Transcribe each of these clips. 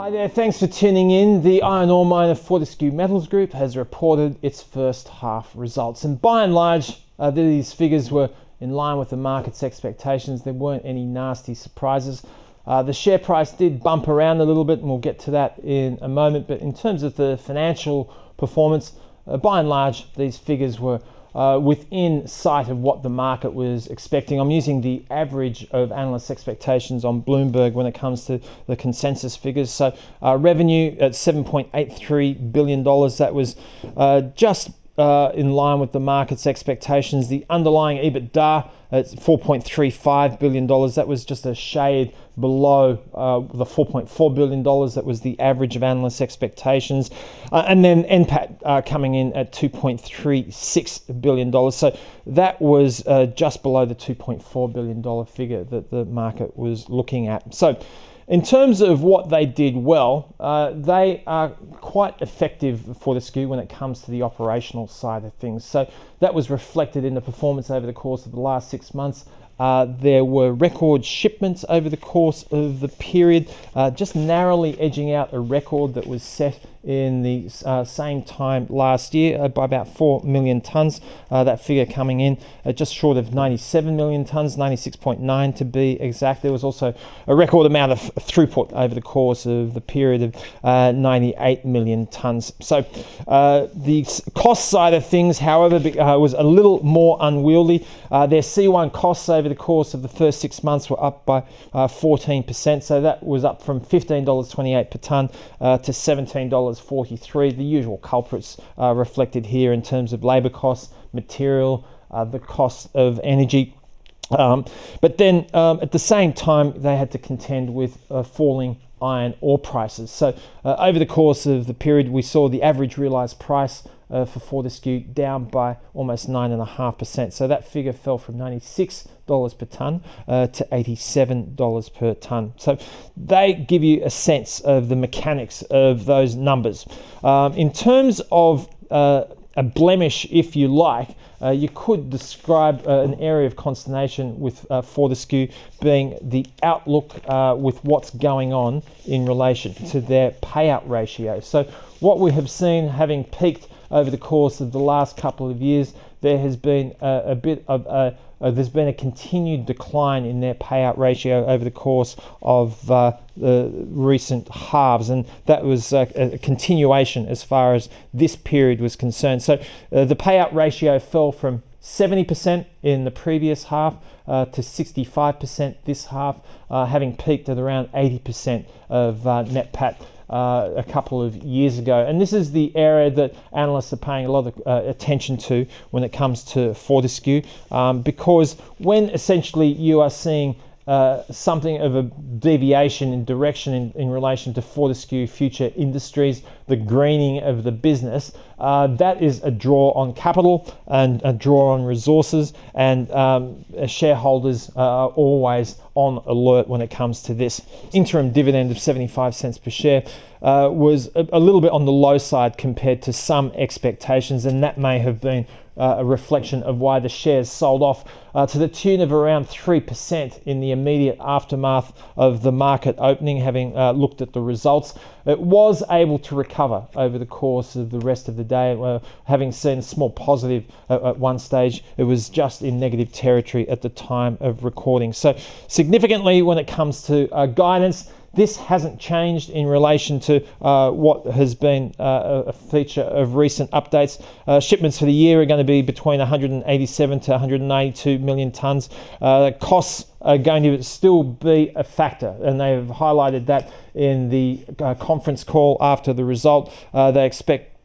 Hi there, thanks for tuning in. The iron ore miner Fortescue Metals Group has reported its first half results, and by and large, uh, these figures were in line with the market's expectations. There weren't any nasty surprises. Uh, the share price did bump around a little bit, and we'll get to that in a moment. But in terms of the financial performance, uh, by and large, these figures were uh, within sight of what the market was expecting. I'm using the average of analysts' expectations on Bloomberg when it comes to the consensus figures. So, uh, revenue at $7.83 billion, that was uh, just uh, in line with the market's expectations. The underlying EBITDA at $4.35 billion, that was just a shade below uh, the $4.4 billion that was the average of analysts' expectations. Uh, and then NPAT uh, coming in at $2.36 billion. So that was uh, just below the $2.4 billion figure that the market was looking at. So in terms of what they did well, uh, they are quite effective Fortescue when it comes to the operational side of things. So that was reflected in the performance over the course of the last six months. Uh, there were record shipments over the course of the period, uh, just narrowly edging out a record that was set in the uh, same time last year uh, by about 4 million tonnes. Uh, that figure coming in uh, just short of 97 million tonnes, 96.9 to be exact. There was also a record amount of throughput over the course of the period of uh, 98 million tonnes. So uh, the cost side of things, however, was a little more unwieldy. their C1 costs over the course of the first six months were up by 14%. So that was up from $15.28 per tonne to $17. $6.43. The usual culprits uh, reflected here in terms of labour costs, material, uh, the cost of energy. Um, but then um, at the same time, they had to contend with uh, falling iron ore prices. So uh, over the course of the period, we saw the average realised price uh, for Fortescue down by almost 9.5%. So that figure fell from $96 per tonne uh, to $87 per tonne. So they give you a sense of the mechanics of those numbers. Um, in terms of uh, a blemish, if you like, uh, you could describe uh, an area of consternation with uh, Fortescue being the outlook uh, with what's going on in relation to their payout ratio. So, what we have seen having peaked over the course of the last couple of years, there has been a, a bit of a uh, there's been a continued decline in their payout ratio over the course of uh, the recent halves, and that was uh, a continuation as far as this period was concerned. So uh, the payout ratio fell from 70% in the previous half uh, to 65% this half, uh, having peaked at around 80% of NPAT uh, a couple of years ago. And this is the area that analysts are paying a lot of uh, attention to when it comes to Fortescue, um, because when essentially you are seeing uh, something of a deviation in direction in, in relation to Fortescue Future Industries, the greening of the business. Uh, that is a draw on capital and a draw on resources, and um, shareholders are always on alert when it comes to this. Interim dividend of 75 cents per share uh, was a, a little bit on the low side compared to some expectations, and that may have been uh, a reflection of why the shares sold off uh, to the tune of around 3% in the immediate aftermath of the market opening, having uh, looked at the results. It was able to recover over the course of the rest of the day, uh, having seen small positive at, at one stage. It was just in negative territory at the time of recording. So, significantly, when it comes to uh, guidance, this hasn't changed in relation to uh, what has been uh, a feature of recent updates. Uh, shipments for the year are going to be between 187 to 192 million tonnes. Uh, costs are going to still be a factor, and they've highlighted that in the uh, conference call after the result. Uh, they expect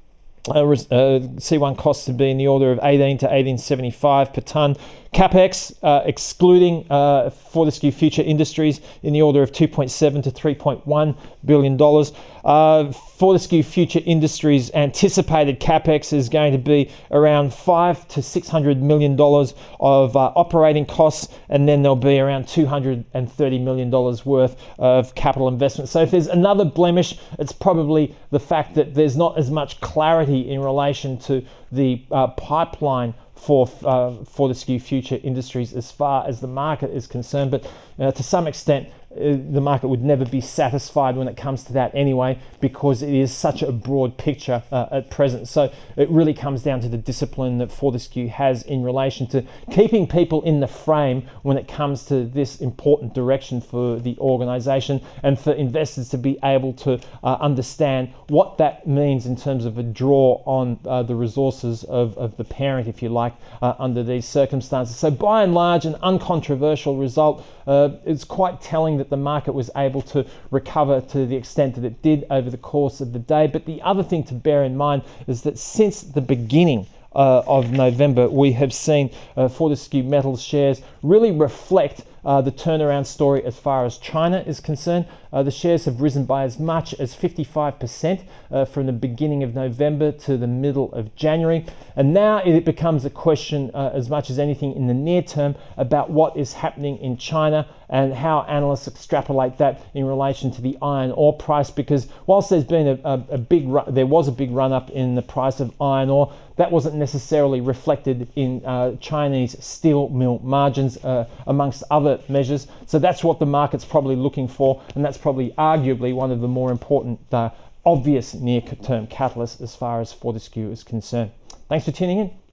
uh, uh, C1 costs to be in the order of 18 to 1875 per tonne. Capex, uh, excluding uh, Fortescue Future Industries, in the order of 2.7 to 3.1 billion dollars. Uh, Fortescue Future Industries anticipated capex is going to be around five to 600 million dollars of uh, operating costs, and then there'll be around 230 million dollars worth of capital investment. So if there's another blemish, it's probably the fact that there's not as much clarity in relation to the uh, pipeline for uh, Fortescue Future Industries as far as the market is concerned. But uh, to some extent, the market would never be satisfied when it comes to that anyway, because it is such a broad picture uh, at present. So it really comes down to the discipline that Fortescue has in relation to keeping people in the frame when it comes to this important direction for the organisation and for investors to be able to uh, understand what that means in terms of a draw on uh, the resources of, of the parent, if you like, uh, under these circumstances. So by and large, an uncontroversial result. Uh, it's quite telling that that the market was able to recover to the extent that it did over the course of the day. But the other thing to bear in mind is that since the beginning uh, of November, we have seen uh, Fortescue Metals shares really reflect uh, the turnaround story as far as China is concerned. Uh, the shares have risen by as much as 55% uh, from the beginning of November to the middle of January. And now it becomes a question, uh, as much as anything in the near term, about what is happening in China and how analysts extrapolate that in relation to the iron ore price. Because whilst there's been a, a, a big, ru- there was a big run up in the price of iron ore, that wasn't necessarily reflected in uh, Chinese steel mill margins, uh, amongst other measures. So that's what the market's probably looking for, and that's probably arguably one of the more important, uh, obvious near term catalysts as far as Fortescue is concerned. Thanks for tuning in.